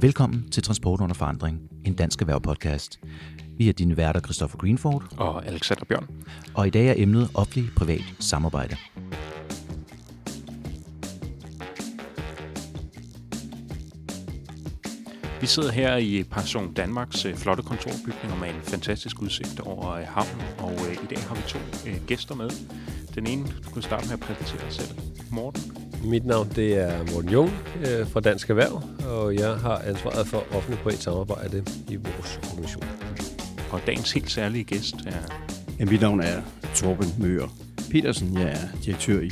Velkommen til Transport under forandring, en dansk erhvervspodcast. Vi er dine værter Christoffer Greenford og Alexander Bjørn. Og i dag er emnet offentlig-privat samarbejde. Vi sidder her i Pension Danmarks øh, flotte kontorbygninger med en fantastisk udsigt over øh, havnen, og øh, i dag har vi to gæster med. Den ene, du kan starte med at præsentere dig selv. Morten. Mit navn det er Morten Jung fra Dansk Erhverv, og jeg har ansvaret for offentlig privat samarbejde i vores organisation. Og dagens helt særlige gæst er... Ja, mit navn er Torben Møger Petersen. Jeg er direktør i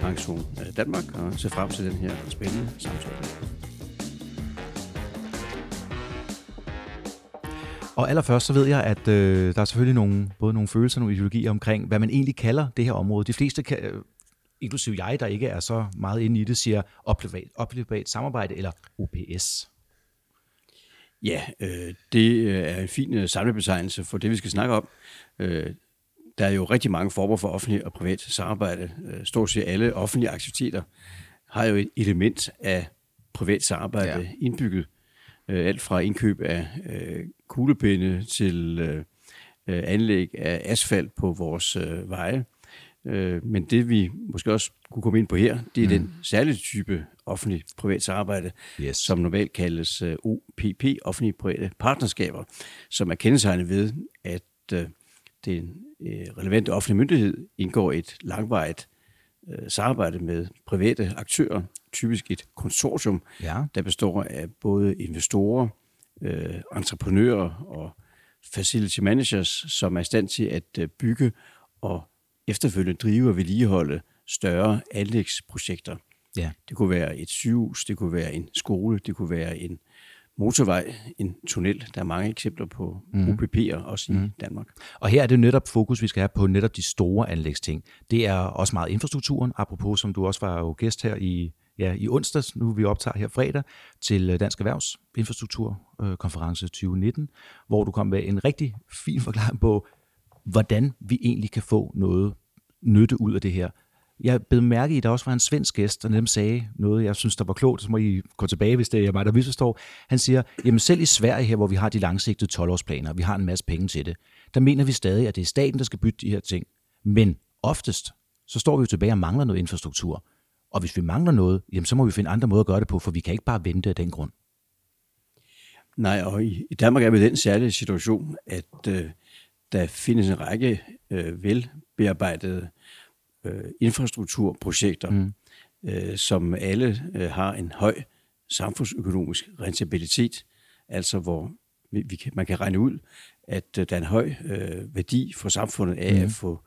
Pension Danmark og ser frem til den her spændende samtale. Og allerførst så ved jeg, at øh, der er selvfølgelig nogle, både nogle følelser og nogle ideologier omkring, hvad man egentlig kalder det her område. De fleste, kan, øh, inklusive jeg, der ikke er så meget inde i det, siger oplevat samarbejde eller OPS. Ja, øh, det er en fin øh, samlebetegnelse for det, vi skal snakke om. Øh, der er jo rigtig mange former for offentlig og privat samarbejde. Øh, stort set alle offentlige aktiviteter har jo et element af privat samarbejde ja. indbygget. Øh, alt fra indkøb af øh, kuglepinde til øh, øh, anlæg af asfalt på vores øh, veje. Øh, men det vi måske også kunne komme ind på her, det er mm. den særlige type offentlig-privat samarbejde, yes. som normalt kaldes øh, OPP, offentlig-private partnerskaber, som er kendetegnet ved, at øh, den øh, relevante offentlige myndighed indgår et langvarigt øh, samarbejde med private aktører, typisk et konsortium, ja. der består af både investorer, øh, entreprenører og facility managers, som er i stand til at øh, bygge og efterfølgende drive og vedligeholde større anlægsprojekter. Ja. Det kunne være et sygehus, det kunne være en skole, det kunne være en motorvej, en tunnel. Der er mange eksempler på mm. OPP'er også mm. i Danmark. Og her er det netop fokus, vi skal have på netop de store anlægsting. Det er også meget infrastrukturen, apropos som du også var jo gæst her i ja, i onsdags, nu vi optager her fredag, til øh, Dansk Erhvervs Infrastrukturkonference 2019, hvor du kom med en rigtig fin forklaring på, hvordan vi egentlig kan få noget nytte ud af det her. Jeg blev mærke i, at der også var en svensk gæst, der nemlig sagde noget, jeg synes, der var klogt, så må I gå tilbage, hvis det er mig, der misforstår. Han siger, jamen selv i Sverige her, hvor vi har de langsigtede 12-årsplaner, vi har en masse penge til det, der mener vi stadig, at det er staten, der skal bytte de her ting. Men oftest, så står vi jo tilbage og mangler noget infrastruktur. Og hvis vi mangler noget, jamen, så må vi finde andre måder at gøre det på, for vi kan ikke bare vente af den grund. Nej, og i, Danmark er vi i den særlige situation, at øh, der findes en række øh, velbearbejdede øh, infrastrukturprojekter, mm. øh, som alle øh, har en høj samfundsøkonomisk rentabilitet, altså hvor vi, kan, man kan regne ud, at øh, der er en høj øh, værdi for samfundet af mm. at få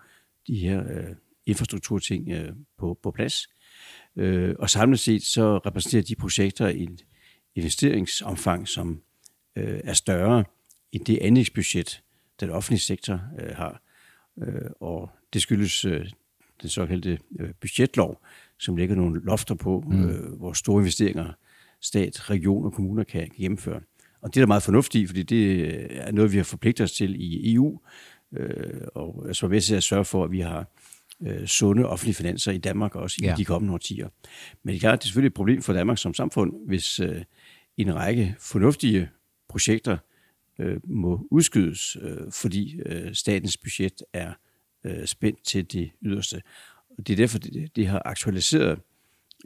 de her øh, infrastrukturting øh, på, på plads. Øh, og samlet set så repræsenterer de projekter et investeringsomfang, som øh, er større end det anlægsbudget, den offentlige sektor øh, har. Øh, og det skyldes øh, den såkaldte øh, budgetlov, som lægger nogle lofter på, mm. øh, hvor store investeringer stat, region og kommuner kan gennemføre. Og det er der meget fornuftigt, fordi det er noget, vi har forpligtet os til i EU, øh, og som er med til at sørge for, at vi har øh, sunde offentlige finanser i Danmark også i ja. de kommende årtier. Men det er klart, det er selvfølgelig et problem for Danmark som samfund, hvis øh, en række fornuftige projekter øh, må udskydes, øh, fordi øh, statens budget er øh, spændt til det yderste. Og det er derfor, det, det har aktualiseret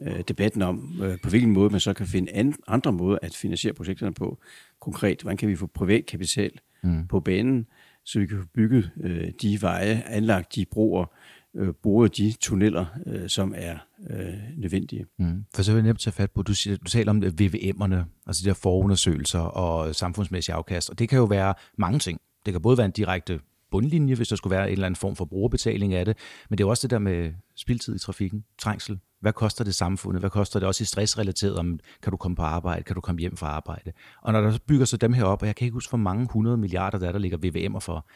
øh, debatten om, øh, på hvilken måde man så kan finde an, andre måder at finansiere projekterne på. Konkret, hvordan kan vi få privat kapital mm. på banen, så vi kan få bygget øh, de veje, anlagt de broer, øh, Øh, boret de tunneller, øh, som er øh, nødvendige. Mm. For så vil jeg nemt tage fat på, du, siger, du taler om VVM'erne, altså de der forundersøgelser og samfundsmæssige afkast, og det kan jo være mange ting. Det kan både være en direkte bundlinje, hvis der skulle være en eller anden form for brugerbetaling af det, men det er også det der med spildtid i trafikken, trængsel. Hvad koster det samfundet? Hvad koster det også i stressrelateret? Om, kan du komme på arbejde? Kan du komme hjem fra arbejde? Og når der så bygger så dem her op, og jeg kan ikke huske, hvor mange hundrede milliarder der, der ligger VVM'er for,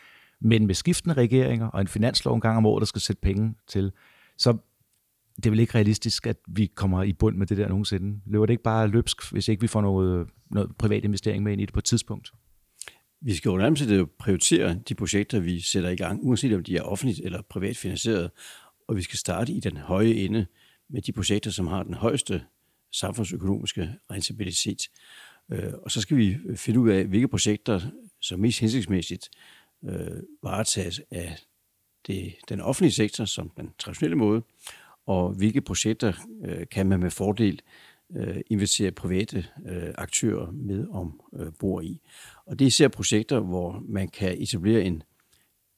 men med skiftende regeringer og en finanslov en gang om året, der skal sætte penge til, så det er vel ikke realistisk, at vi kommer i bund med det der nogensinde. Løber det ikke bare løbsk, hvis ikke vi får noget, noget privat investering med ind i det på et tidspunkt? Vi skal jo nærmest prioritere de projekter, vi sætter i gang, uanset om de er offentligt eller privat finansieret, og vi skal starte i den høje ende med de projekter, som har den højeste samfundsøkonomiske rentabilitet. Øh, og så skal vi finde ud af, hvilke projekter, som mest hensigtsmæssigt øh, varetages af det, den offentlige sektor som den traditionelle måde, og hvilke projekter øh, kan man med fordel øh, invitere private øh, aktører med om øh, bord i. Og det er især projekter, hvor man kan etablere en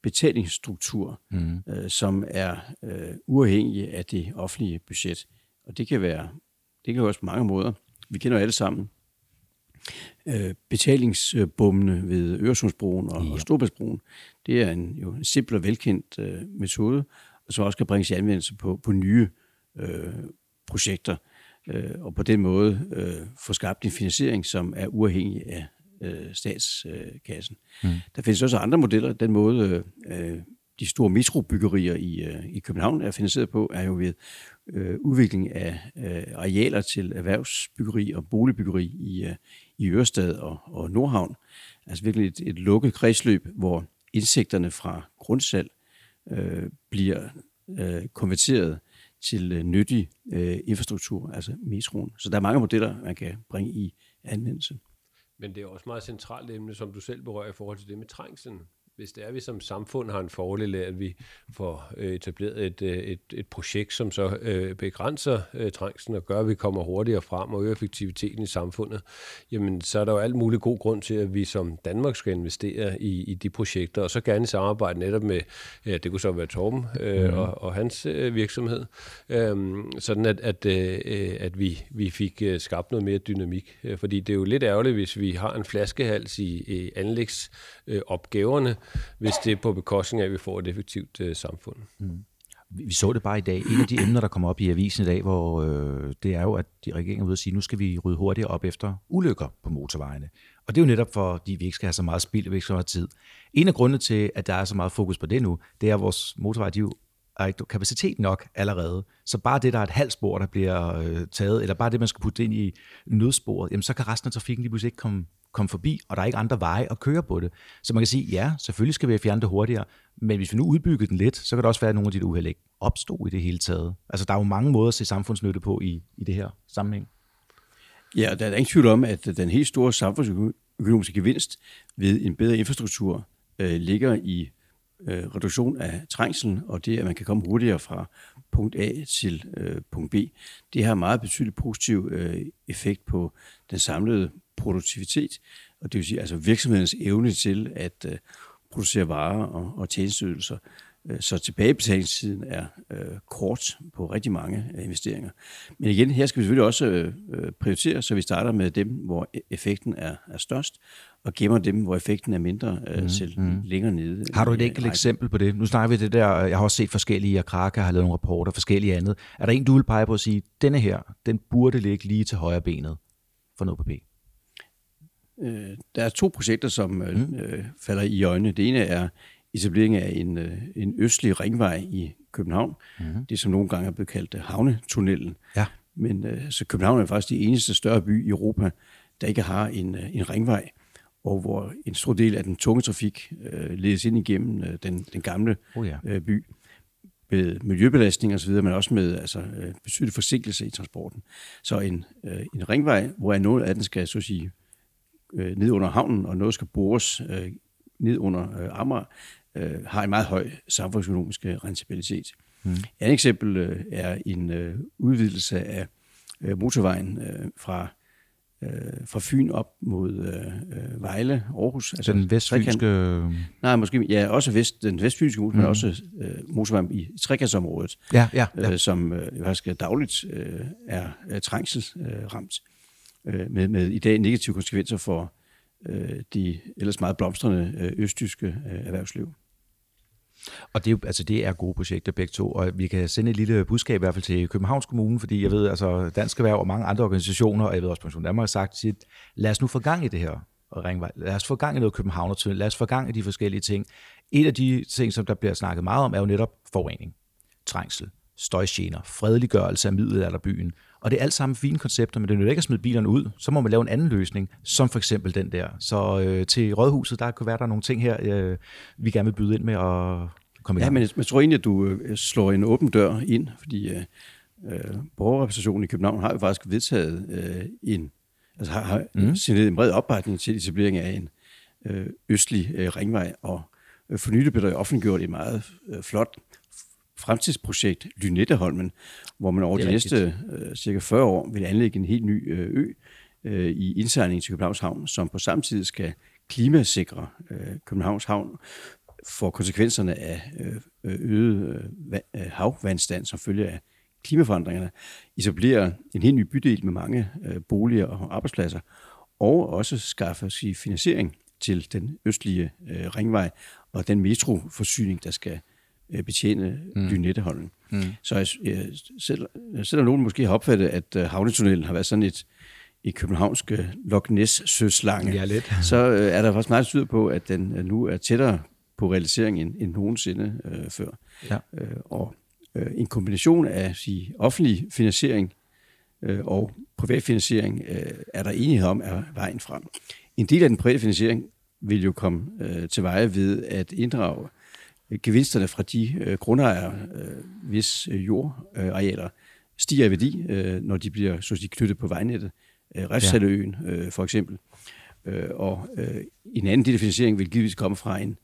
betalingsstruktur, mm. øh, som er øh, uafhængig af det offentlige budget. Og det kan være, det kan være også på mange måder. Vi kender alle sammen øh, betalingsbommene ved Øresundsbroen og, ja. og Storbæltsbroen. Det er en, jo en simpel og velkendt øh, metode, og som også kan bringes i anvendelse på, på nye øh, projekter, øh, og på den måde øh, få skabt en finansiering, som er uafhængig af øh, statskassen. Mm. Der findes også andre modeller. Den måde, øh, de store metrobyggerier i, øh, i København er finansieret på, er jo ved øh, udvikling af øh, arealer til erhvervsbyggeri og boligbyggeri i, øh, i Ørestad og, og Nordhavn. Altså virkelig et, et lukket kredsløb, hvor indsigterne fra grundsalg øh, bliver øh, konverteret til øh, nyttig øh, infrastruktur, altså metroen. Så der er mange modeller, man kan bringe i anvendelse. Men det er også meget centralt emne, som du selv berører i forhold til det med trængselen hvis det er, at vi som samfund har en fordel af, at vi får øh, etableret et, øh, et, et projekt, som så øh, begrænser øh, trængslen og gør, at vi kommer hurtigere frem og øger effektiviteten i samfundet, jamen så er der jo alt muligt god grund til, at vi som Danmark skal investere i, i de projekter, og så gerne samarbejde netop med, ja, det kunne så være Torben øh, mm. og, og hans øh, virksomhed, øh, sådan at, at, øh, at vi, vi fik øh, skabt noget mere dynamik. Fordi det er jo lidt ærgerligt, hvis vi har en flaskehals i, i anlægsopgaverne, øh, hvis det er på bekostning af, at vi får et effektivt øh, samfund. Mm. Vi så det bare i dag. En af de emner, der kommer op i avisen i dag, hvor øh, det er jo, at de regeringen er ude at sige, nu skal vi rydde hurtigere op efter ulykker på motorvejene. Og det er jo netop fordi, vi ikke skal have så meget spild, og vi ikke skal have tid. En af grundene til, at der er så meget fokus på det nu, det er, at vores motorveje, de jo er ikke kapacitet nok allerede. Så bare det, der er et halvt spor, der bliver øh, taget, eller bare det, man skal putte ind i nødsporet, jamen så kan resten af trafikken lige pludselig ikke komme komme forbi, og der er ikke andre veje at køre på det. Så man kan sige, ja, selvfølgelig skal vi fjerne det hurtigere, men hvis vi nu udbygger den lidt, så kan det også være, at nogle af de uheld ikke opstod i det hele taget. Altså, der er jo mange måder at se samfundsnytte på i, i det her sammenhæng. Ja, og der er ingen tvivl om, at den helt store samfundsøkonomiske gevinst ved en bedre infrastruktur øh, ligger i øh, reduktion af trængselen, og det, at man kan komme hurtigere fra punkt A til øh, punkt B. Det har meget betydelig positiv øh, effekt på den samlede produktivitet, og det vil sige altså virksomhedens evne til at øh, producere varer og, og tjenesteydelser. Øh, så tilbagebetalingstiden er øh, kort på rigtig mange øh, investeringer. Men igen, her skal vi selvfølgelig også øh, øh prioritere, så vi starter med dem, hvor e-, effekten er, er størst, og gemmer dem, hvor effekten er mindre, uh, mm, selv mm. længere nede. Har du et enkelt eksempel på det? Nu snakker vi det der, jeg har også set forskellige, og Kraka har lavet nogle rapporter, forskellige andet. Er der en, du vil pege på at sige, denne her, den burde ligge lige til højre benet for noget på P? Øh, der er to projekter, som mm. øh, falder i øjnene. Det ene er etablering af en, øh, en østlig ringvej i København. Mm. Det, som nogle gange er blevet kaldt havnetunnelen. Ja. Men øh, så København er faktisk det eneste større by i Europa, der ikke har en, øh, en ringvej, og hvor en stor del af den tunge trafik øh, ledes ind igennem øh, den, den gamle oh ja. øh, by med miljøbelastning osv., men også med altså, øh, betydelig forsinkelse i transporten. Så en, øh, en ringvej, hvor noget af den skal så at sige, øh, ned under havnen, og noget skal bores øh, ned under øh, Amager, øh, har en meget høj samfundsøkonomisk øh, rentabilitet. Mm. Et andet eksempel øh, er en øh, udvidelse af øh, motorvejen øh, fra øh, fra Fyn op mod øh, øh Vejle, Aarhus. Altså den vestfynske... Nej, måske ja, også vest, den vestfynske motorvej, mm. men også øh, motorvejen i trekantsområdet, ja, ja, ja. Øh, som øh, faktisk dagligt øh, er, er trængselsramt øh, med, med i dag negative konsekvenser for øh, de ellers meget blomstrende øh, østtyske øh, erhvervsliv. Og det, altså det er gode projekter begge to, og vi kan sende et lille budskab i hvert fald til Københavns Kommune, fordi jeg ved, altså Dansk Erhverv og mange andre organisationer, og jeg ved også, Pension Danmark har sagt, at lad os nu få gang i det her ringvej. Lad os få gang i noget København, lad os få gang i de forskellige ting. Et af de ting, som der bliver snakket meget om, er jo netop forurening, trængsel, støjgener, fredeliggørelse af middelalderbyen, og det er alt sammen fine koncepter, men det er jo ikke at smide bilerne ud. Så må man lave en anden løsning, som for eksempel den der. Så øh, til Rådhuset, der kunne være der nogle ting her, øh, vi gerne vil byde ind med at komme i gang. Ja, men jeg tror egentlig, at du øh, slår en åben dør ind, fordi øh, øh, borgerrepræsentationen i København har jo faktisk vedtaget øh, en altså har, har mm. sendt en bred opbakning til etablering af en øh, østlig øh, ringvej, og øh, for nylig blev der offentliggjort et meget øh, flot fremtidsprojekt, Lynetteholmen, hvor man over de næste øh, cirka 40 år vil anlægge en helt ny øh, ø øh, i indsejling til Københavns Havn, som på samme tid skal klimasikre øh, Københavns Havn for konsekvenserne af øh, øget øh, havvandstand som følge af klimaforandringerne, etablere en helt ny bydel med mange øh, boliger og arbejdspladser, og også skaffe sig finansiering til den østlige øh, ringvej og den metroforsyning, der skal øh, betjene mm. Lynetteholmen. Mm. Så øh, selv, selvom nogen måske har opfattet, at øh, havnetunnelen har været sådan et, i københavnske Loch Ness søslange, ja, lidt. så øh, er der faktisk meget tyder på, at den øh, nu er tættere på realisering end, end nogensinde øh, før. Ja. Øh, og øh, en kombination af sige, offentlig finansiering øh, og privat finansiering øh, er der enighed om er vejen frem. En del af den private finansiering vil jo komme øh, til veje ved at inddrage øh, gevinsterne fra de øh, grundejere, øh, hvis øh, jordarealer stiger i værdi, øh, når de bliver så sige, knyttet på vejnettet. Øh, Refshaløen øh, for eksempel. Øh, og øh, en anden del af finansieringen vil givetvis komme fra en øh,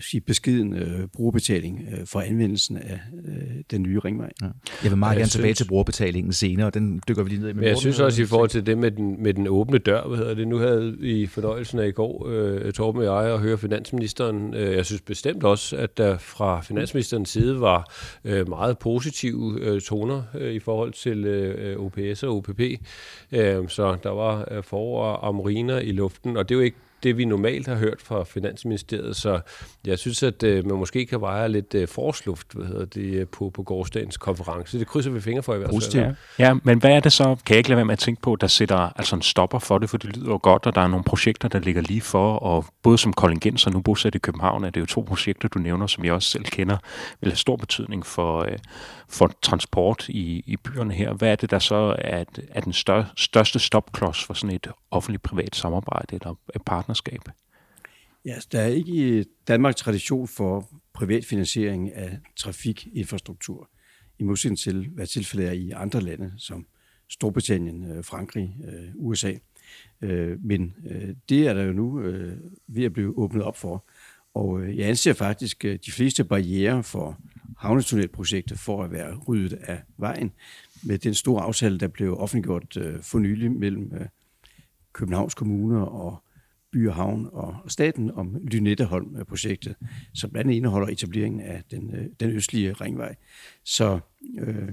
sige beskeden øh, brugerbetaling øh, for anvendelsen af øh, den nye ringvej. Ja. Jeg vil meget jeg gerne synes, tilbage til brugerbetalingen senere, og den dykker vi lige ned i. Men jeg synes også i forhold til det med den, med den åbne dør, hvad hedder det, nu havde vi fornøjelsen af i går, øh, Torben og jeg, at høre finansministeren. Øh, jeg synes bestemt også, at der fra finansministerens side var øh, meget positive øh, toner øh, i forhold til øh, OPS og OPP. Øh, så der var øh, forår og amoriner i luften, og det er jo ikke det, vi normalt har hørt fra Finansministeriet, så jeg synes, at øh, man måske kan veje lidt øh, forsluft hvad hedder det, øh, på, på gårdsdagens konference. Det krydser vi fingre for i hvert fald. Ja. ja, men hvad er det så, kan jeg ikke lade være med at tænke på, der sætter altså en stopper for det, for det lyder jo godt, og der er nogle projekter, der ligger lige for, og både som Koldingens og nu bosat i København, er det jo to projekter, du nævner, som jeg også selv kender, vil have stor betydning for, øh, for transport i, i byerne her. Hvad er det, der så er, er den stør, største stopklods for sådan et offentligt-privat samarbejde eller et partnerskab? Ja, altså, der er ikke i Danmark tradition for privat finansiering af trafikinfrastruktur, i modsætning til, hvad tilfældet er i andre lande, som Storbritannien, øh, Frankrig, øh, USA. Øh, men det er der jo nu ved at blive åbnet op for. Og jeg anser faktisk de fleste barriere for havnetunnelprojektet for at være ryddet af vejen med den store aftale, der blev offentliggjort for nylig mellem Københavns Kommune og By og Havn og staten om Lynetteholm-projektet, øh, som blandt andet indeholder etableringen af den, øh, den østlige ringvej. Så øh,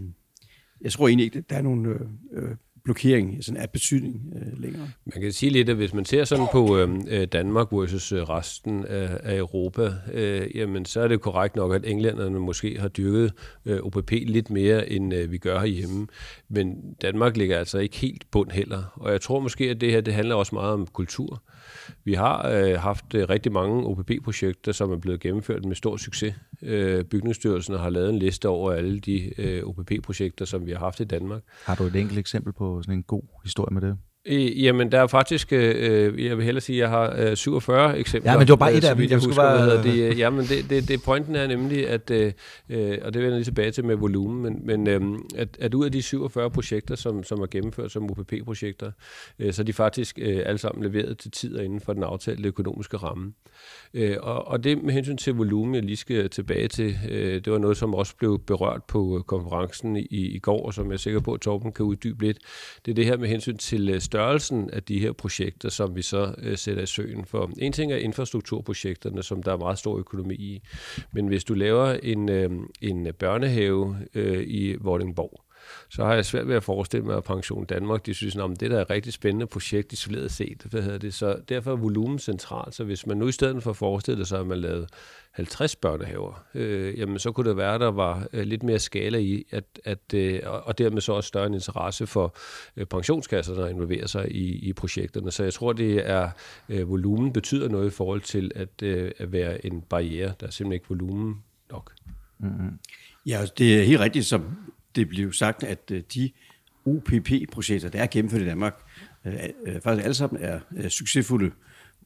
jeg tror egentlig ikke, at der er nogen øh, øh, blokering sådan af betydning øh, længere. Man kan sige lidt, at hvis man ser sådan på øh, øh Danmark versus resten af, af Europa, øh, jamen så er det korrekt nok, at englænderne måske har dyrket øh, OPP lidt mere, end øh, vi gør herhjemme. Men Danmark ligger altså ikke helt bund heller. Og jeg tror måske, at det her det handler også meget om kultur. Vi har øh, haft øh, rigtig mange OPP-projekter, som er blevet gennemført med stor succes. Øh, Bygningsstyrelsen har lavet en liste over alle de øh, OPP-projekter, som vi har haft i Danmark. Har du et enkelt eksempel på sådan en god historie med det? Øh, jamen, der er faktisk, øh, jeg vil hellere sige, at jeg har øh, 47 eksempler. Ja, men det var bare et af dem. Jeg husker, bare... hvad det. Øh, jamen, det, det, det, pointen er nemlig, at, øh, øh, og det vender lige tilbage til med volumen, men, men øh, at, at ud af de 47 projekter, som, som er gennemført som UPP-projekter, øh, så er de faktisk øh, alle sammen leveret til tid inden for den aftalte økonomiske ramme. Øh, og, og det med hensyn til volumen, jeg lige skal tilbage til, øh, det var noget, som også blev berørt på øh, konferencen i, i går, og som jeg er sikker på, at Torben kan uddybe lidt. Det er det her med hensyn til øh, størrelsen af de her projekter, som vi så øh, sætter i søen for. En ting er infrastrukturprojekterne, som der er meget stor økonomi i, men hvis du laver en, øh, en børnehave øh, i Vordingborg, så har jeg svært ved at forestille mig, at Pension Danmark, de synes, at det der er et rigtig spændende projekt isoleret set. Hvad hedder det? Så derfor er volumen centralt. Så hvis man nu i stedet for at sig, at man lavede 50 børnehaver, øh, jamen så kunne det være, at der var øh, lidt mere skala i, at, at, øh, og dermed så også større en interesse for øh, pensionskasserne at involvere sig i, i projekterne. Så jeg tror, det er, øh, volumen betyder noget i forhold til at, øh, at være en barriere. Der er simpelthen ikke volumen nok. Mm-hmm. Ja, det er helt rigtigt, som det blev sagt, at øh, de OPP-projekter, der er gennemført i Danmark, øh, øh, faktisk alle sammen er succesfulde,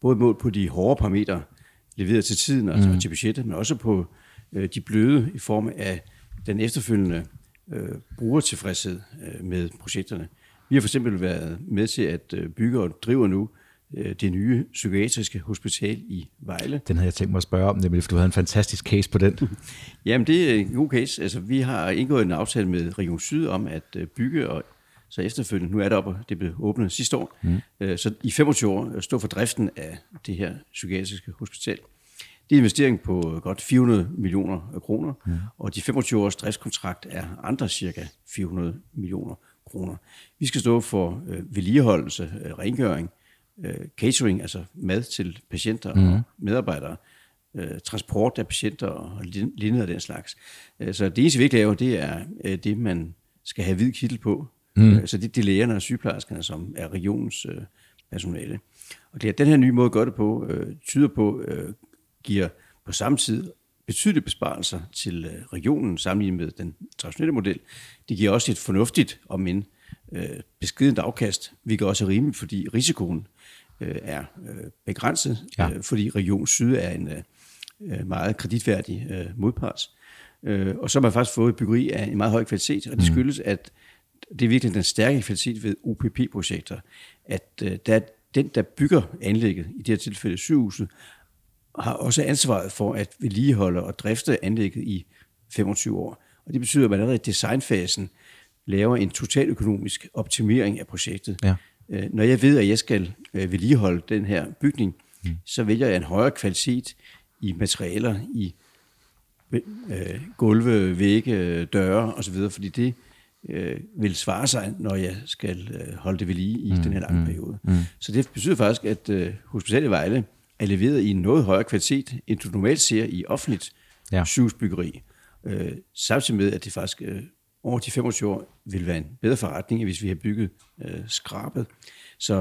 både målt på de hårde parametre, leveret til tiden, altså mm. til budgettet, men også på de bløde i form af den efterfølgende brugertilfredshed med projekterne. Vi har for eksempel været med til at øh, bygge og driver nu øh, det nye psykiatriske hospital i Vejle. Den havde jeg tænkt mig at spørge om, nemlig, for du havde en fantastisk case på den. Jamen, det er en god case. Altså, vi har indgået en aftale med Region Syd om at øh, bygge og så efterfølgende, nu er det op, det blev åbnet sidste år, mm. så i 25 år stå for driften af det her psykiatriske hospital. Det er en investering på godt 400 millioner kroner, mm. og de 25 års driftskontrakt er andre cirka 400 millioner kroner. Vi skal stå for øh, vedligeholdelse, øh, rengøring, øh, catering, altså mad til patienter mm. og medarbejdere, øh, transport af patienter og lignende af den slags. Øh, så det eneste, vi ikke laver, det er øh, det, man skal have hvid kittel på. Mm. Øh, så det er de lægerne og sygeplejerskerne, som er regionens øh, personale. Og det er den her nye måde at gøre det på, øh, tyder på, øh, giver på samme tid betydelige besparelser til øh, regionen sammenlignet med den traditionelle model. Det giver også et fornuftigt, om en øh, beskedent afkast, hvilket også er rimeligt, fordi risikoen øh, er øh, begrænset, ja. øh, fordi Region Syd er en øh, meget kreditværdig øh, modpart. Øh, og så har man faktisk fået et byggeri af en meget høj kvalitet, og det mm. skyldes, at det er virkelig den stærke kvalitet ved OPP-projekter, at øh, der, den, der bygger anlægget, i det her tilfælde sygehuset, har også ansvaret for at vedligeholde og drifte anlægget i 25 år. Og det betyder, at man allerede i designfasen laver en totaløkonomisk optimering af projektet. Ja. Øh, når jeg ved, at jeg skal øh, vedligeholde den her bygning, mm. så vælger jeg en højere kvalitet i materialer, i øh, gulve, vægge, døre osv., fordi det øh, vil svare sig, når jeg skal øh, holde det ved lige i mm, den her lange mm, periode. Mm. Så det betyder faktisk, at øh, Hospitalet Vejle er leveret i en noget højere kvalitet, end du normalt ser i offentligt ja. sygehusbyggeri. Øh, samtidig med, at det faktisk øh, over de 25 år vil være en bedre forretning, hvis vi har bygget øh, skrabet. Så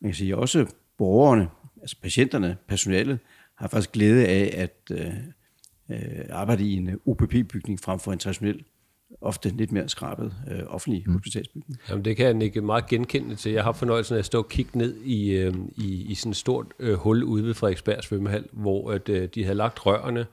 man kan sige, også borgerne, altså patienterne, personalet, har faktisk glæde af at øh, øh, arbejde i en OPP-bygning frem for en traditionel ofte lidt mere skrabet øh, offentlig mm. hospitalsbygning. Jamen, det kan jeg ikke meget genkende til. Jeg har fornøjelsen af at stå og kigge ned i, øh, i, i sådan et stort øh, hul ude ved Frederiksberg svømmehal, hvor at, øh, de havde lagt rørene,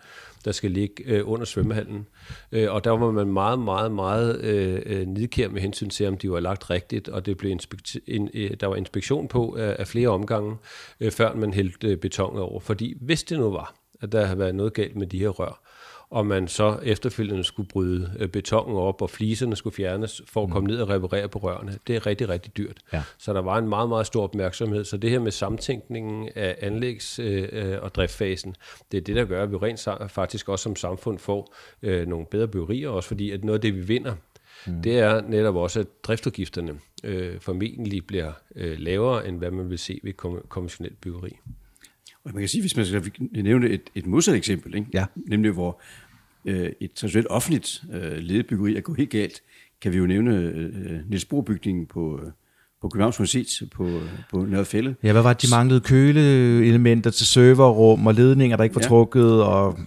der skal ligge øh, under svømmehallen. Øh, og der var man meget, meget, meget øh, øh nidkær med hensyn til, om de var lagt rigtigt, og det blev inspekt- in, øh, der var inspektion på af, af flere omgange, øh, før man hældte øh, beton over. Fordi hvis det nu var, at der havde været noget galt med de her rør, og man så efterfølgende skulle bryde øh, betongen op, og fliserne skulle fjernes for at komme mm. ned og reparere på rørene. Det er rigtig, rigtig dyrt. Ja. Så der var en meget, meget stor opmærksomhed. Så det her med samtænkningen af anlægs- øh, øh, og driftfasen, det er det, der gør, at vi rent faktisk også som samfund får nogle bedre byggerier, også fordi at noget af det, vi vinder, Mm. det er netop også, at driftudgifterne øh, formentlig bliver øh, lavere, end hvad man vil se ved konventionelt byggeri. Og man kan sige, hvis man skal nævne et, et modsat eksempel, ikke? Ja. nemlig hvor øh, et traditionelt offentligt øh, ledebyggeri er gået helt galt, kan vi jo nævne øh, Niels Bohr-bygningen på, øh, på Københavns Universitet på, på Nørrefælde. Ja, hvad var det? De manglede køleelementer til serverrum og ledninger, der ikke var ja. trukket. Og...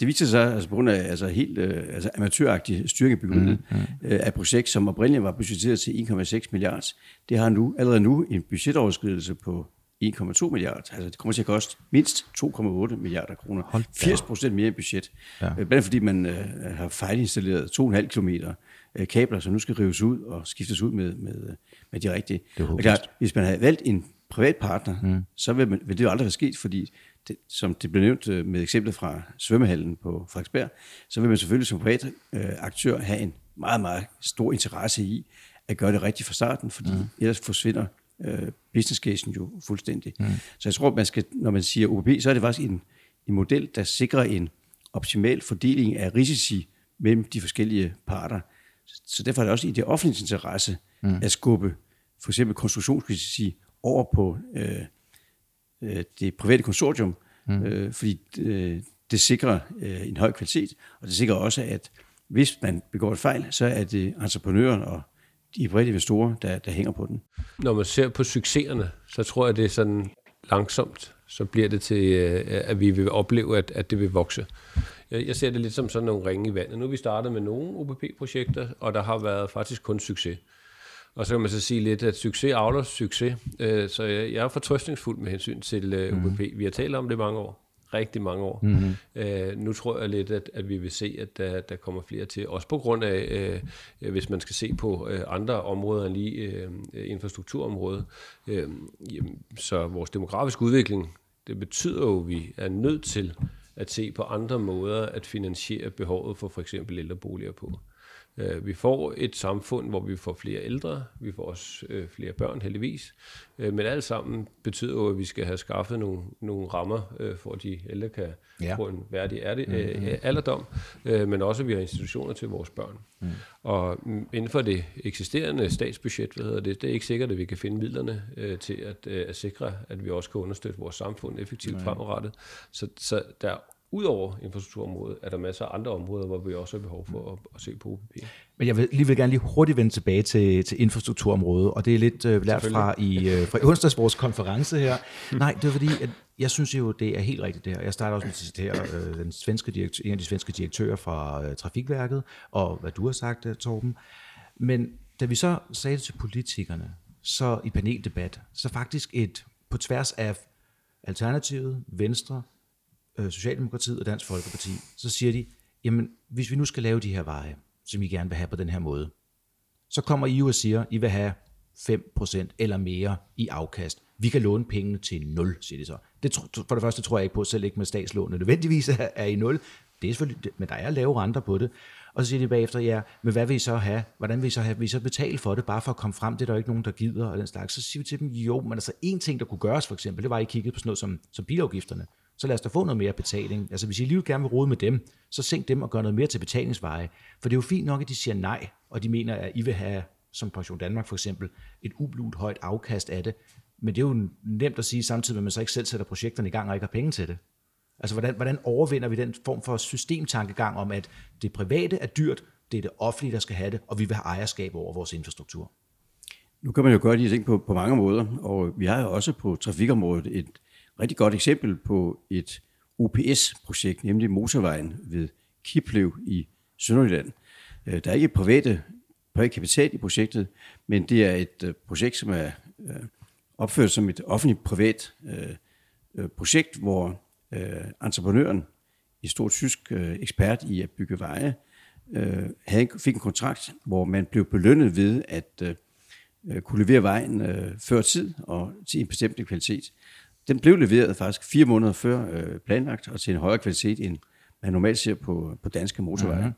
Det viste sig, altså på grund af altså helt øh, altså amatøragtig styring af byggeriet, mm, mm. Øh, af projekt, som oprindeligt var budgetteret til 1,6 milliarder. Det har nu allerede nu en budgetoverskridelse på 1,2 milliarder. Altså det kommer til at koste mindst 2,8 milliarder kroner. 80 procent mere i budget. Ja. Øh, blandt fordi man øh, har fejlinstalleret 2,5 kilometer øh, kabler, som nu skal rives ud og skiftes ud med, med, med de rigtige. Det er klart, hvis man havde valgt en privat partner, mm. så vil, man, vil det jo aldrig have sket, fordi det, som det blev nævnt øh, med eksemplet fra svømmehallen på Frederiksberg, så vil man selvfølgelig som privat øh, aktør have en meget, meget stor interesse i at gøre det rigtigt fra starten, fordi mm. ellers forsvinder øh, business casen jo fuldstændig. Mm. Så jeg tror, man skal, når man siger OPP, så er det faktisk en, en model, der sikrer en optimal fordeling af risici mellem de forskellige parter. Så derfor er det også i det offentlige interesse mm. at skubbe for eksempel konstruktionsrisici over på øh, øh, det private konsortium, mm. øh, fordi øh, det sikrer øh, en høj kvalitet, og det sikrer også, at hvis man begår et fejl, så er det entreprenøren og de private investorer, der, der hænger på den. Når man ser på succeserne, så tror jeg, det er sådan langsomt, så bliver det til, øh, at vi vil opleve, at, at det vil vokse. Jeg ser det lidt som sådan nogle ringe i vandet. Nu er vi startet med nogle OPP-projekter, og der har været faktisk kun succes. Og så kan man så sige lidt, at succes avler succes. Øh, så jeg er fortrøstningsfuld med hensyn til OPP. Øh, mm. Vi har talt om det mange år. Rigtig mange år. Mm-hmm. Øh, nu tror jeg lidt, at, at vi vil se, at der, der kommer flere til, også på grund af, øh, hvis man skal se på øh, andre områder end lige øh, infrastrukturområdet. Øh, jamen, så vores demografiske udvikling, det betyder jo, at vi er nødt til at se på andre måder at finansiere behovet for for eksempel ældreboliger på. Øh, vi får et samfund, hvor vi får flere ældre, vi får også øh, flere børn heldigvis, øh, men alt sammen betyder jo, at vi skal have skaffet nogle, nogle rammer, for at de ældre kan ja. få en værdig ærdig, mm-hmm. alderdom, men også at vi har institutioner til vores børn. Mm. Og inden for det eksisterende statsbudget, hvad hedder det, det er ikke sikkert, at vi kan finde midlerne til at, at sikre, at vi også kan understøtte vores samfund effektivt Nej. fremadrettet. Så, så der Udover infrastrukturområdet er der masser af andre områder, hvor vi også har behov for at, at se på OPP. Men jeg vil lige vil gerne lige hurtigt vende tilbage til, til infrastrukturområdet, og det er lidt øh, lært fra i øh, fra onsdags vores konference her. Nej, det er fordi, at jeg synes jo, det er helt rigtigt det her. Jeg starter også med at citere øh, den svenske direktør, en af de svenske direktører fra øh, Trafikværket, og hvad du har sagt, øh, Torben. Men da vi så sagde det til politikerne, så i paneldebat, så faktisk et på tværs af Alternativet, Venstre, øh, Socialdemokratiet og Dansk Folkeparti, så siger de, jamen hvis vi nu skal lave de her veje, som I gerne vil have på den her måde, så kommer I og siger, I vil have 5% eller mere i afkast. Vi kan låne pengene til 0, siger de så. Det, for det første tror jeg ikke på, selv ikke med statslånene nødvendigvis er, er i 0. Det er selvfølgelig, men der er lave renter på det. Og så siger de bagefter, ja, men hvad vil I så have? Hvordan vil I så have? Vil I så betale for det, bare for at komme frem? Det er der jo ikke nogen, der gider, og den slags. Så siger vi til dem, jo, men altså en ting, der kunne gøres for eksempel, det var, at I kiggede på sådan noget som, som bilafgifterne så lad os da få noget mere betaling. Altså hvis I lige gerne vil rode med dem, så sænk dem og gør noget mere til betalingsveje. For det er jo fint nok, at de siger nej, og de mener, at I vil have, som Pension Danmark for eksempel, et ublut højt afkast af det. Men det er jo nemt at sige samtidig, at man så ikke selv sætter projekterne i gang og ikke har penge til det. Altså hvordan, hvordan overvinder vi den form for systemtankegang om, at det private er dyrt, det er det offentlige, der skal have det, og vi vil have ejerskab over vores infrastruktur? Nu kan man jo gøre de ting på, på mange måder, og vi har jo også på trafikområdet et, rigtig godt eksempel på et OPS-projekt, nemlig motorvejen ved Kiplev i Sønderjylland. Øh, der er ikke private, privat kapital i projektet, men det er et øh, projekt, som er øh, opført som et offentligt-privat projekt, hvor entreprenøren, en stor tysk ekspert i at bygge veje, fik en kontrakt, hvor man blev belønnet ved at kunne levere vejen før tid og til en bestemt kvalitet. Den blev leveret faktisk fire måneder før øh, planlagt, og til en højere kvalitet, end man normalt ser på, på danske motorveje.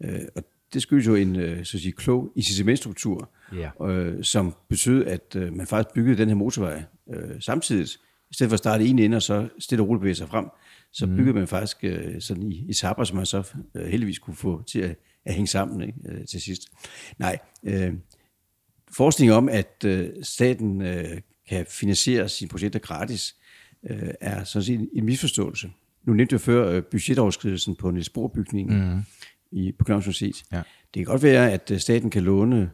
Mm-hmm. Øh, og det skyldes jo en øh, så at sige, klog incitamentstruktur, yeah. øh, som betød, at øh, man faktisk byggede den her motorvej øh, samtidig. I stedet for at starte en ende og så stille og roligt bevæge sig frem, så mm. byggede man faktisk øh, sådan i etapper, som man så øh, heldigvis kunne få til at, at hænge sammen ikke, øh, til sidst. Nej, øh, forskning om, at øh, staten øh, kan finansiere sine projekter gratis, øh, er sådan set en misforståelse. Nu nævnte jeg før øh, budgetoverskridelsen på Niels Bohr-bygningen mm. i, på Københavns Universitet. Ja. Det kan godt være, at øh, staten kan låne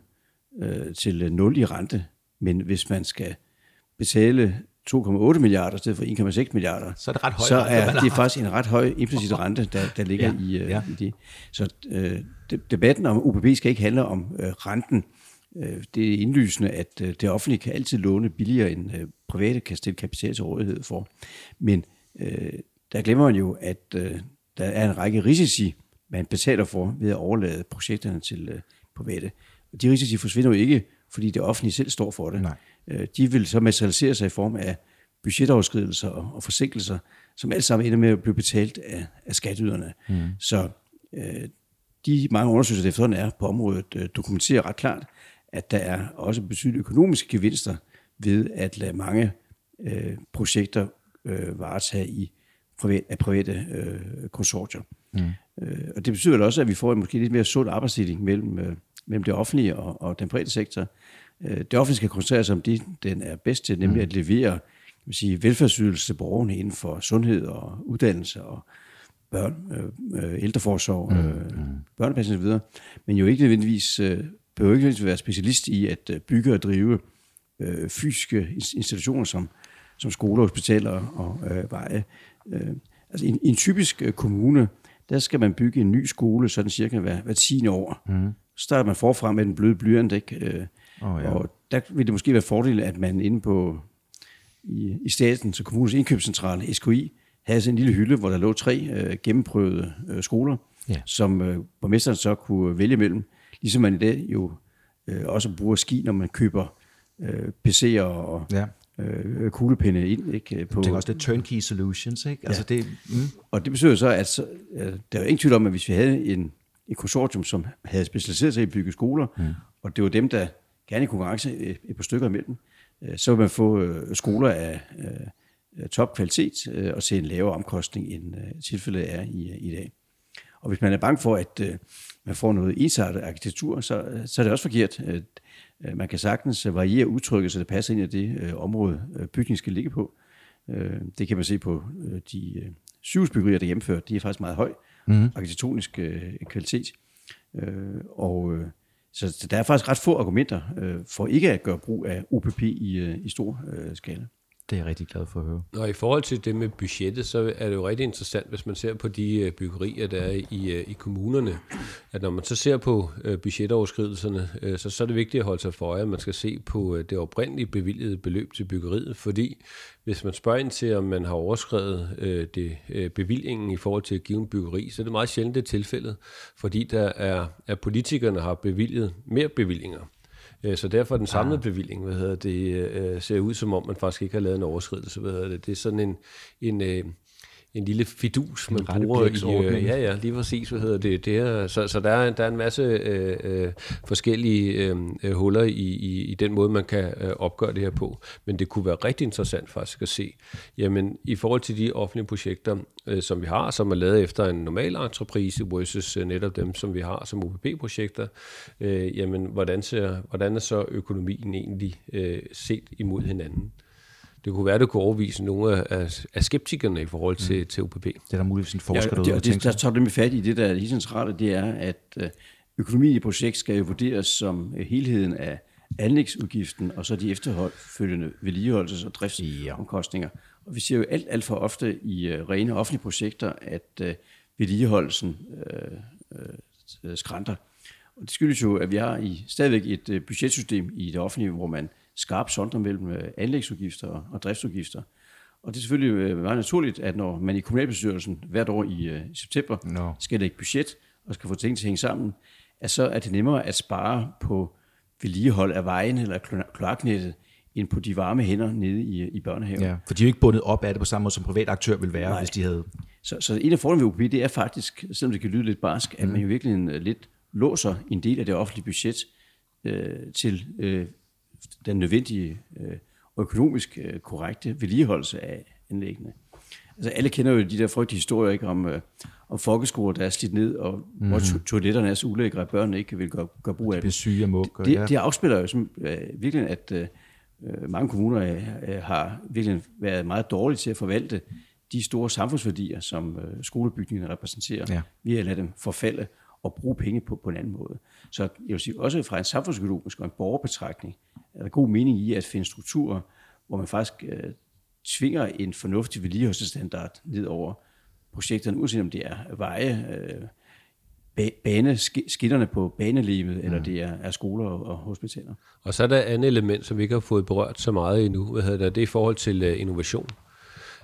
øh, til 0 i rente, men hvis man skal betale 2,8 milliarder i stedet for 1,6 milliarder, så er det ret højt. Så er det faktisk en ret høj implicit rente, der, der ligger ja, i, øh, ja. i det. Så øh, debatten om UPB skal ikke handle om øh, renten, Øh, det er indlysende, at øh, det offentlige kan altid låne billigere, end øh, private kan stille kapital til rådighed for. Men øh, der glemmer man jo, at øh, der er en række risici, man betaler for ved at overlade projekterne til øh, private. Og de risici forsvinder jo ikke, fordi det offentlige selv står for det. Nej. Øh, de vil så materialisere sig i form af budgetoverskridelser og, og forsinkelser, som alt sammen ender med at blive betalt af, af skatteyderne. Mm. Så øh, de mange undersøgelser, der efterhånden er på området, øh, dokumenterer ret klart, at der er også betydelige økonomiske gevinster ved at lade mange øh, projekter øh, varetage i privat, af private øh, konsortier. Mm. Øh, og det betyder også, at vi får en måske lidt mere sund arbejdsdeling mellem, øh, mellem det offentlige og, og den private sektor. Øh, det offentlige skal koncentrere sig om det, den er bedst til, nemlig mm. at levere kan man sige, velfærdsydelse til borgerne inden for sundhed og uddannelse og børn, øh, øh ældreforsorg, mm. øh, mm. børnepasning osv., men jo ikke nødvendigvis øh, behøver ikke være specialist i at øh, bygge og drive øh, fysiske institutioner som, som skoler, hospitaler og øh, veje. Øh, altså i en, i en typisk øh, kommune, der skal man bygge en ny skole sådan cirka hver, hver 10 år. Mm. Så starter man forfra med den bløde blyant, ikke? Øh, oh, ja. og der vil det måske være fordel, at man inde på i, i staten, så kommunens indkøbscentrale, SKI, havde sådan en lille hylde, hvor der lå tre øh, gennemprøvede øh, skoler, Ja. som øh, borgmesteren så kunne vælge mellem. Ligesom man i dag jo øh, også bruger ski, når man køber øh, PC'er og Ja. øh, kuglepinde ind. Ikke, på, Jeg tænker også, det er turnkey solutions, ikke? Altså det, mm, og det betyder så, at så, øh, der er ingen tvivl om, at hvis vi havde en, et konsortium, som havde specialiseret sig i at bygge skoler, mm. og det var dem, der gerne i konkurrence et, et par stykker imellem, øh, så vil man få øh, skoler af øh, topkvalitet øh, og til en lavere omkostning, end øh, tilfældet er i, i dag. Og hvis man er bange for, at øh, man får noget ensartet arkitektur, så, så er det også forkert. Man kan sagtens variere udtrykket, så det passer ind i det øh, område, øh, bygningen skal ligge på. Øh, det kan man se på de sygehusbyggerier, der er gennemført. De er faktisk meget høj mm. arkitektonisk kvalitet. Og så der er faktisk ret få argumenter for ikke at gøre brug af OPP i, i stor skala det er jeg rigtig glad for at høre. Og i forhold til det med budgettet, så er det jo rigtig interessant, hvis man ser på de øh, byggerier, der er i, øh, i kommunerne, at når man så ser på øh, budgetoverskridelserne, så, så er det vigtigt at holde sig for øje, at man skal se på det oprindeligt bevilgede beløb til byggeriet, fordi hvis man spørger ind til, om man har overskrevet øh, det, øh, bevillingen i forhold til at give en byggeri, så er det meget sjældent det tilfældet, fordi der er, at politikerne har bevilget mere bevillinger. Øh, Så derfor er den samlede bevilling, hvad hedder det, øh, ser ud som om, man faktisk ikke har lavet en overskridelse. Hvad hedder det. det er sådan en, en, øh, en lille fidus, man bruger i... Øh, ja, ja, lige præcis, hvad hedder det. det er, så, så der, er, der er en masse øh, øh, forskellige øh, øh, huller i, i, i den måde, man kan øh, opgøre det her på. Men det kunne være rigtig interessant faktisk at se, jamen i forhold til de offentlige projekter, øh, som vi har, som er lavet efter en normal entreprise versus øh, netop dem, som vi har som OPP-projekter, øh, jamen hvordan, ser, hvordan er så økonomien egentlig øh, set imod hinanden? Det kunne være, at det kunne overvise nogle af, af, skeptikerne i forhold til, mm. til OPP. Det er der muligvis en Ja, forsker og derude, det, der og det, der tager du med fat i det, der er helt centralt, det er, at øh, økonomien i projekt skal jo vurderes som øh, helheden af anlægsudgiften, og så de efterfølgende vedligeholdelses- og driftsomkostninger. Og vi ser jo alt, alt for ofte i øh, rene offentlige projekter, at øh, vedligeholdelsen øh, øh, skrænter. Og det skyldes jo, at vi har i, stadigvæk et øh, budgetsystem i det offentlige, hvor man skarpt sondrer mellem øh, anlægsudgifter og, driftsudgifter. Og det er selvfølgelig øh, meget naturligt, at når man i kommunalbestyrelsen hvert år i øh, september Nå. skal lægge budget og skal få ting til at hænge sammen, at så er det nemmere at spare på vedligehold af vejen eller klo- kloaknettet, end på de varme hænder nede i, i børnehaven. Ja, for de er jo ikke bundet op af det på samme måde, som privat aktør vil være, Nej. hvis de havde... Så, så en af fordelene ved OPP, det er faktisk, selvom det kan lyde lidt barsk, at man jo virkelig lidt låser en del af det offentlige budget øh, til øh, den nødvendige øh, og økonomisk øh, korrekte vedligeholdelse af anlæggene. Altså alle kender jo de der frygtelige historier ikke, om, øh, om folkeskoler, der er slidt ned, og mm. hvor to- toiletterne er så ulækre, at børnene ikke vil gøre, gøre brug af dem. Bliver syge af mug. og Det, ja. det afspiller jo som, øh, virkelig, at øh, øh, mange kommuner øh, øh, har virkelig været meget dårlige til at forvalte de store samfundsværdier, som øh, skolebygningerne repræsenterer, Ja. ved at lade dem forfalde og bruge penge på, på en anden måde. Så jeg vil sige, også fra en samfundsøkonomisk og en borgerbetragtning, er der god mening i at finde strukturer, hvor man faktisk øh, tvinger en fornuftig vedligeholdelsesstandard ned over projekterne, uanset om det er veje, øh, ba- bane, sk- skitterne på banelivet, mm. eller det er, er skoler og, og hospitaler. Og så er der et andet element, som vi ikke har fået berørt så meget endnu, hvad hedder det, det er i forhold til uh, innovation.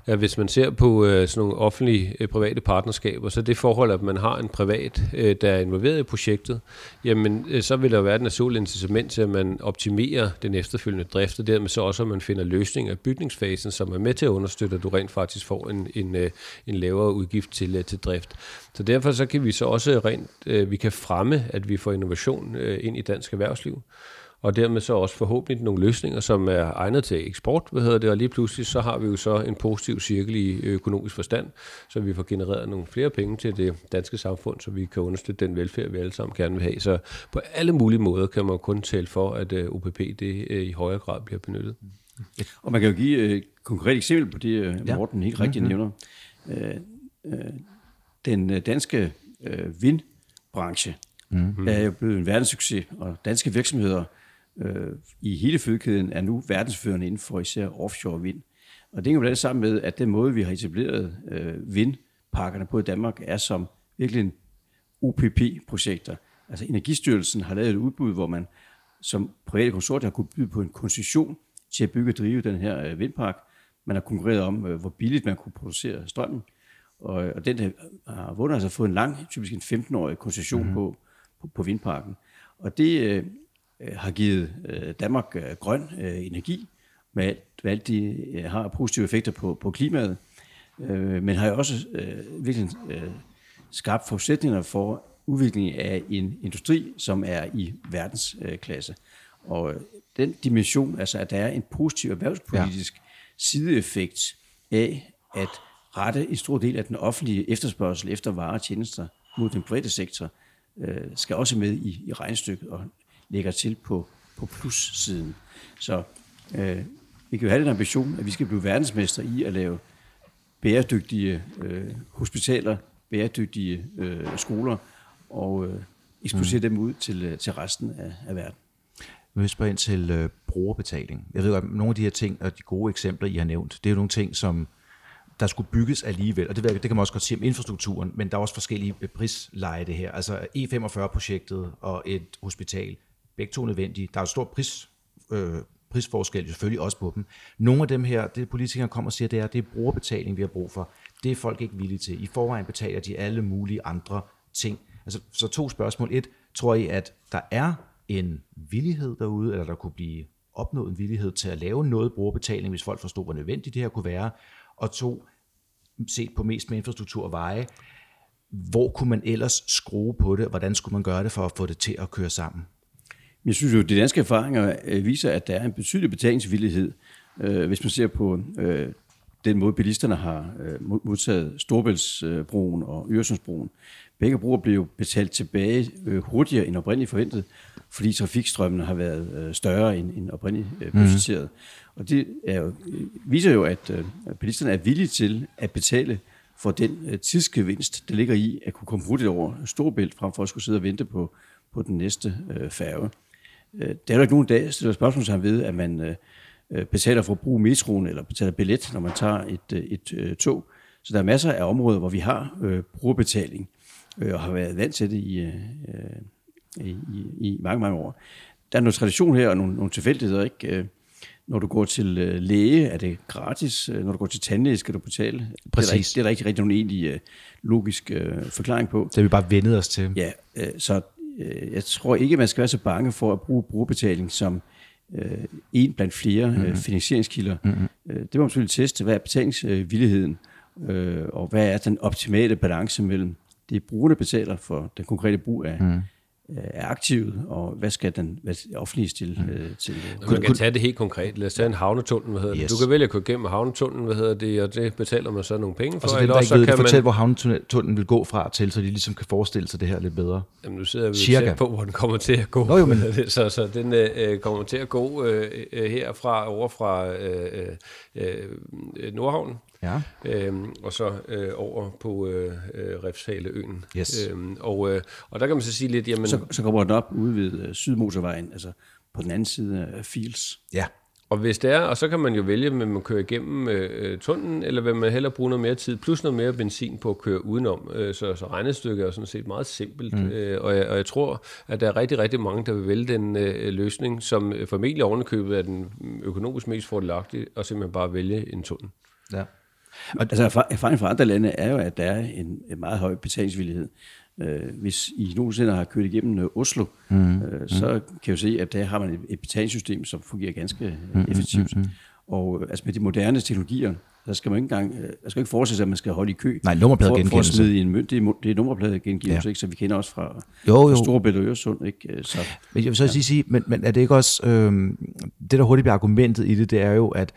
Ja, hvis man ser på øh, sådan nogle offentlige øh, private partnerskaber, så det forhold, at man har en privat, øh, der er involveret i projektet, jamen øh, så vil der være et naturligt incitament til, at man optimerer den efterfølgende drift, og dermed så også, at man finder løsninger i bygningsfasen, som er med til at understøtte, at du rent faktisk får en, en, øh, en lavere udgift til, øh, til drift. Så derfor så kan vi så også rent, øh, vi kan fremme, at vi får innovation øh, ind i dansk erhvervsliv og dermed så også forhåbentlig nogle løsninger, som er egnet til eksport, hvad hedder det, og lige pludselig så har vi jo så en positiv cirkel i økonomisk forstand, så vi får genereret nogle flere penge til det danske samfund, så vi kan understøtte den velfærd, vi alle sammen gerne vil have. Så på alle mulige måder kan man kun tale for, at øh, OPP det øh, i højere grad bliver benyttet. Og man kan jo give øh, et konkret eksempel på det, øh, Ja. Morten helt rigtigt mm-hmm. nævner. Den danske vindbranche mm-hmm. er jo blevet en verdenssucces, og danske virksomheder øh, i hele fødekæden er nu verdensførende inden for især offshore vind. Og det hænger blandt sammen med, at den måde, vi har etableret øh, vindparkerne på i Danmark, er som virkelig en OPP-projekter. Altså Energistyrelsen har lavet et udbud, hvor man som private konsortier har kunnet byde på en koncession til at bygge og drive den her øh, vindpark man har konkurreret om, øh, hvor billigt man kunne producere strømmen. Og, og den har vundet altså fået en lang, typisk en 15-årig koncession mm-hmm. på, på, på vindparken. Og det øh, har givet øh, Danmark øh, grøn øh, energi, med alt, hvad alt de øh, har positive effekter på, på klimaet, øh, men har jo også øh, virkelig øh, skabt forudsætninger for udvikling af en industri, som er i verdensklasse. Og den dimension, altså at der er en positiv erhvervspolitisk ja. sideeffekt af at rette en stor del af den offentlige efterspørgsel efter varer og tjenester mod den private sektor, øh, skal også med i, i regnstykket og lægger til på, på plus-siden. Så øh, vi kan jo have den ambition, at vi skal blive verdensmester i at lave bæredygtige øh, hospitaler, bæredygtige øh, skoler, og øh, eksportere mm. dem ud til, øh, til resten af, af verden. Vi vil spørge ind til øh, brugerbetaling. Jeg ved godt, nogle af de her ting og de gode eksempler, I har nævnt, det er jo nogle ting, som der skulle bygges alligevel, og det, det kan man også godt sige om infrastrukturen, men der er også forskellige prisleje det her. Altså E45-projektet og et hospital, begge to nødvendige. Der er jo stor pris, øh, prisforskel selvfølgelig også på dem. Nogle af dem her, det politikerne kommer og siger, det er, det er brugerbetaling, vi har brug for. Det er folk ikke villige til. I forvejen betaler de alle mulige andre ting. Altså, så to spørgsmål. Et, tror I, at der er en villighed derude, eller der kunne blive opnået en villighed til at lave noget brugerbetaling, hvis folk forstod, hvor nødvendigt det her kunne være? Og to, set på mest med infrastruktur og veje, hvor kunne man ellers skrue på det? Hvordan skulle man gøre det for at få det til at køre sammen? Jeg synes jo, at de danske erfaringer øh, viser, at der er en betydelig betalingsvillighed. Øh, hvis man ser på øh, den måde, bilisterne har modtaget Storbæltsbroen og Øresundsbroen. Begge broer blev betalt tilbage hurtigere end oprindeligt forventet, fordi trafikstrømmene har været større end oprindeligt budgetteret. Mm. Og det er jo, viser jo, at bilisterne er villige til at betale for den tidsgevinst, der ligger i at kunne komme hurtigt over Storbælt, frem for at skulle sidde og vente på, på den næste færge. Øh, der er jo ikke nogen, der stiller spørgsmål ved, at man øh, øh, betaler for at bruge metroen, eller betaler billet, når man tager et, et, tog. Så der er masser af områder, hvor vi har øh, brugerbetaling, øh, og har været vant til det i, øh, i, i, mange, mange år. Der er noget tradition her, og nogle, nogle tilfældigheder, ikke? Når du går til læge, er det gratis. Når du går til tandlæge, skal du betale. Præcis. Det er der ikke, det er der ikke rigtig nogen egentlig logisk øh, forklaring på. Det har vi bare vendet os til. Ja, øh, så jeg tror ikke, man skal være så bange for at bruge brugerbetaling som øh, en blandt flere mm-hmm. øh, finansieringskilder. Mm-hmm. Øh, det må man selvfølgelig teste. Hvad er betalingsvilligheden? Øh, og hvad er den optimale balance mellem det, brugerne betaler for den konkrete brug af, mm er aktivet, og hvad skal den hvad offentlige stille mm. øh, til? Øh, man kan tage det helt konkret. Lad os tage en havnetunnel, hvad hedder yes. det. Du kan vælge at gå igennem havnetunnelen, hvad hedder det, og det betaler man så nogle penge for. Og så det er ikke kan fortælle, man... hvor havnetunnelen vil gå fra til, så de ligesom kan forestille sig det her lidt bedre. Jamen nu sidder vi Cirka. på, hvor den kommer til at gå. Nå, jo, men... så, så den øh, kommer til at gå øh, øh herfra, over fra øh, øh, Nordhavn, Ja. Øhm, og så øh, over på øh, øh Refshaleøen. Yes. Øhm, og, øh, og der kan man så sige lidt, jamen... Så, så kommer den op ude ved øh, Sydmotorvejen, altså på den anden side af Fields. Ja. Og hvis det er, og så kan man jo vælge, om man kører igennem øh, tunnelen, eller vil man hellere bruge noget mere tid, plus noget mere benzin på at køre udenom. Øh, så, så regnestykket er sådan set meget simpelt, mm. øh, og, jeg, og jeg tror, at der er rigtig, rigtig mange, der vil vælge den øh, løsning, som formentlig ovenikøbet er den økonomisk mest fordelagtige, og simpelthen bare vælge en tunnel. Ja. Og altså, erfaringen fra andre lande er jo, at der er en, en meget høj betalingsvillighed. Øh, hvis I nogensinde har kørt igennem øh, Oslo, mm. øh, så mm. kan jeg se, at der har man et, et betalingssystem, som fungerer ganske øh, mm. effektivt. Mm. Mm. Og øh, altså med de moderne teknologier, der skal man ikke engang, der skal ikke forestille sig, at man skal holde i kø. Nej, nummerpladegenkendelse. For, for at smide i en mønt. Det er, det er nummerpladegenkendelse, ja. ikke? Så vi kender også fra, jo, jo. Storebælt og Øresund, ikke? Så, men jeg vil så ja. sige, men, men er det ikke også, øh, det der hurtigt bliver argumentet i det, det er jo, at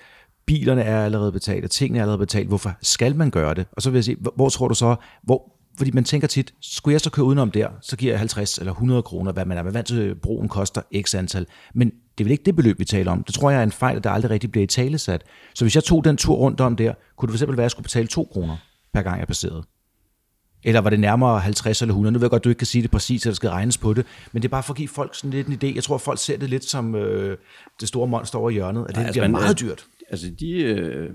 bilerne er allerede betalt, og tingene er allerede betalt. Hvorfor skal man gøre det? Og så vil jeg sige, hvor tror du så, hvor, fordi man tænker tit, skulle jeg så køre udenom der, så giver jeg 50 eller 100 kroner, hvad man er vant til, broen koster x antal. Men det er vel ikke det beløb, vi taler om. Det tror jeg er en fejl, at der aldrig rigtig bliver i talesat. Så hvis jeg tog den tur rundt om der, kunne det fx være, at jeg skulle betale 2 kroner per gang, jeg passerede. Eller var det nærmere 50 eller 100? Nu ved jeg godt, du ikke kan sige det præcis, at der skal regnes på det. Men det er bare for at give folk sådan lidt en idé. Jeg tror, folk ser det lidt som øh, det store monster over hjørnet. At det, Nej, altså, det er meget dyrt altså de øh,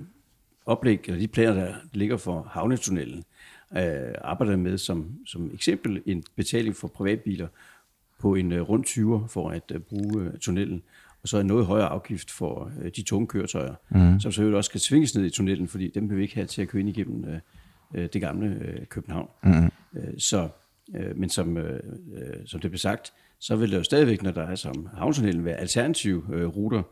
oplæg, eller de planer, der ligger for havnetunnelen, øh, arbejder med som, som eksempel en betaling for privatbiler på en øh, rundt 20 for at øh, bruge øh, tunnelen. og så en noget højere afgift for øh, de tunge køretøjer, mm. som så også skal tvinges ned i tunnelen, fordi dem vil vi ikke have til at køre ind igennem øh, øh det gamle øh, København. Mm. Øh, så, øh, men som, øh, som det blev sagt, så vil der jo stadigvæk, når der er som havnetunnelen, være alternative øh, ruter,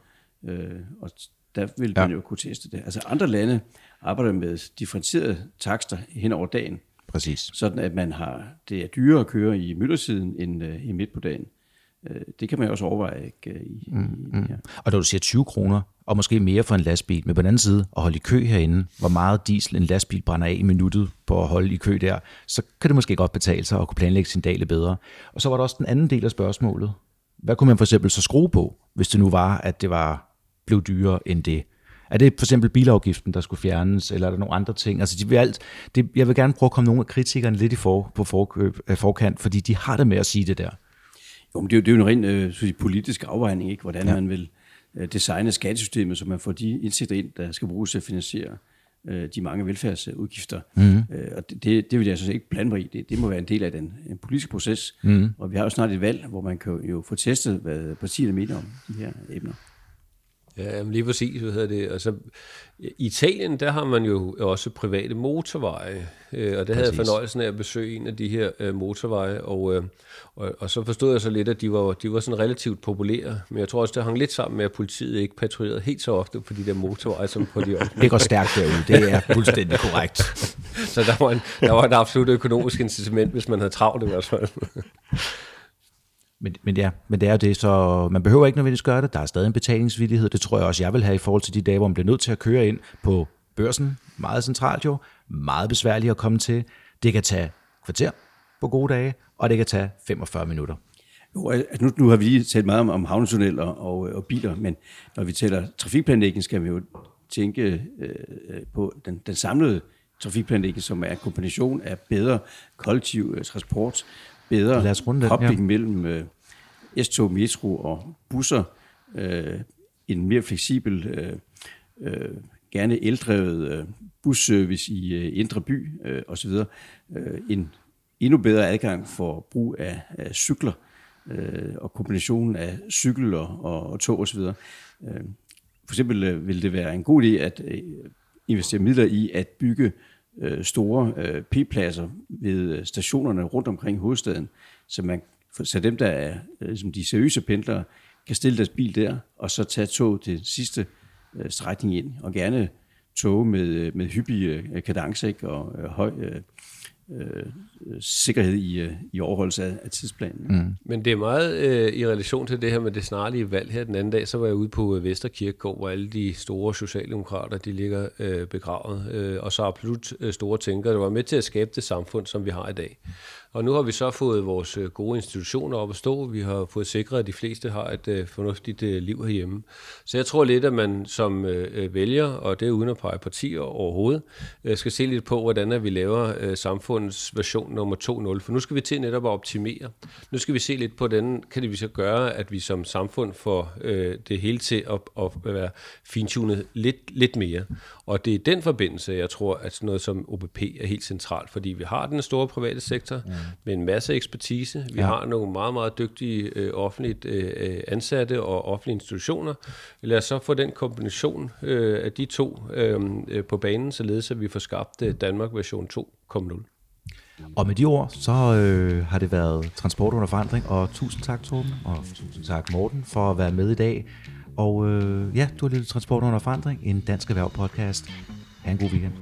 øh, og der vil ja. man jo kunne teste det. Altså andre lande arbejder med differentierede takster hen over dagen. Præcis. Sådan at man har, det er dyrere at køre i myldretiden end uh, i midt på dagen. Uh, det kan man jo også overveje ikke, i, mm, i mm. Og når du siger 20 kroner, og måske mere for en lastbil, men på den anden side at holde i kø herinde, hvor meget diesel en lastbil brænder af i minuttet på at holde i kø der, så kan det måske godt betale sig at kunne planlægge sin dag lidt bedre. Og så var der også den anden del af spørgsmålet. Hvad kunne man for eksempel så skrue på, hvis det nu var, at det var blev dyrere end det? Er det for eksempel bilafgiften, der skulle fjernes, eller er der nogle andre ting? Altså, de vil alt, det, jeg vil gerne prøve at komme nogle af kritikerne lidt i for, på forkøb, øh, forkant, fordi de har det med at sige det der. Jo, men det er jo, det er jo en ren øh, sige, politisk afvejning, ikke? hvordan ja. man vil øh, designe skattesystemet, så man får de indsigter ind, der skal bruges til at finansiere øh, de mange velfærdsudgifter. Mm. Øh, og det, det, vil jeg altså ikke blande mig i. Det, det må være en del af den en politisk proces. Mm. Og vi har jo snart et valg, hvor man kan jo få testet, hvad partierne mener om de her emner. Ja, lige præcis, hvad hedder det. Altså, i Italien, der har man jo også private motorveje, øh, og det havde jeg fornøjelsen af at besøge en af de her øh, motorveje, og, øh, og, og så forstod jeg så lidt, at de var, de var sådan relativt populære, men jeg tror også, det hang lidt sammen med, at politiet ikke patruljerede helt så ofte på de der motorveje, som på de offentlige. Det går stærkt derude, det er fuldstændig korrekt. så der var, en, der var en absolut økonomisk incitament, hvis man havde travlt i hvert fald. Men, men ja, men det er jo det, så man behøver ikke nødvendigvis gøre det. Der er stadig en betalingsvillighed. Det tror jeg også, jeg vil have i forhold til de dage, hvor man bliver nødt til at køre ind på børsen. Meget centralt jo. Meget besværligt at komme til. Det kan tage kvarter på gode dage, og det kan tage 45 minutter. Jo, øh, nu, nu har vi lige talt meget om, om havnetunneller og, øh, og biler, men når vi taler trafikplanlægning, skal vi jo tænke øh, øh, på den, den samlede trafikplanlægning, som er en kombination af bedre kollektiv transport, bedre Lad os runde kobling ja. mellem øh, S-tog, metro og busser, øh, en mere fleksibel, øh, øh, gerne eldrevet øh, busservice i øh, Indre By øh, osv., øh, en endnu bedre adgang for brug af, af cykler øh, og kombinationen af cykel og, og, og tog osv. Øh, for eksempel øh, vil det være en god idé at øh, investere midler i at bygge øh, store øh, P-pladser ved øh, stationerne rundt omkring hovedstaden, så, man, så dem, der er øh, ligesom de seriøse pendlere, kan stille deres bil der, og så tage tog til sidste øh, strækning ind, og gerne tog med, øh, med hyppige øh, kadence og øh, høj øh, øh, sikkerhed i, øh, i overholdelse af, af tidsplanen. Mm. Men det er meget øh, i relation til det her med det snarlige valg her den anden dag, så var jeg ude på øh, Vesterkirkegård, hvor alle de store socialdemokrater, de ligger øh, begravet, øh, og så absolut øh, store tænkere, der var med til at skabe det samfund, som vi har i dag. Og nu har vi så fået vores øh, gode institutioner op at stå. Vi har fået sikret, at de fleste har et øh, fornuftigt øh, liv herhjemme. Så jeg tror lidt, at man som vælger, og det er uden at pege partier overhovedet, skal se lidt på, hvordan vi laver samfundets version nummer 2.0. For nu skal vi til netop at optimere. Nu skal vi se lidt på, hvordan kan det vi så gøre, at vi som samfund får det hele til at, at være fintunet lidt, lidt mere. Og det er i den forbindelse, jeg tror, at sådan noget som OBP er helt centralt, fordi vi har den store private sektor mm med en masse ekspertise. Vi ja. har nogle meget, meget dygtige øh, offentligt øh, ansatte og offentlige institutioner. Lad os så få den kombination øh, af de to øh, øh på banen, således at vi får skabt øh, Danmark version 2.0. Og med de ord, så øh, har det været Transport under forandring, og tusind tak Torben, og tusind tak Morten for at være med i dag. Og øh, ja, du har lidt Transport under forandring, en dansk erhverv podcast. Ha' en god weekend.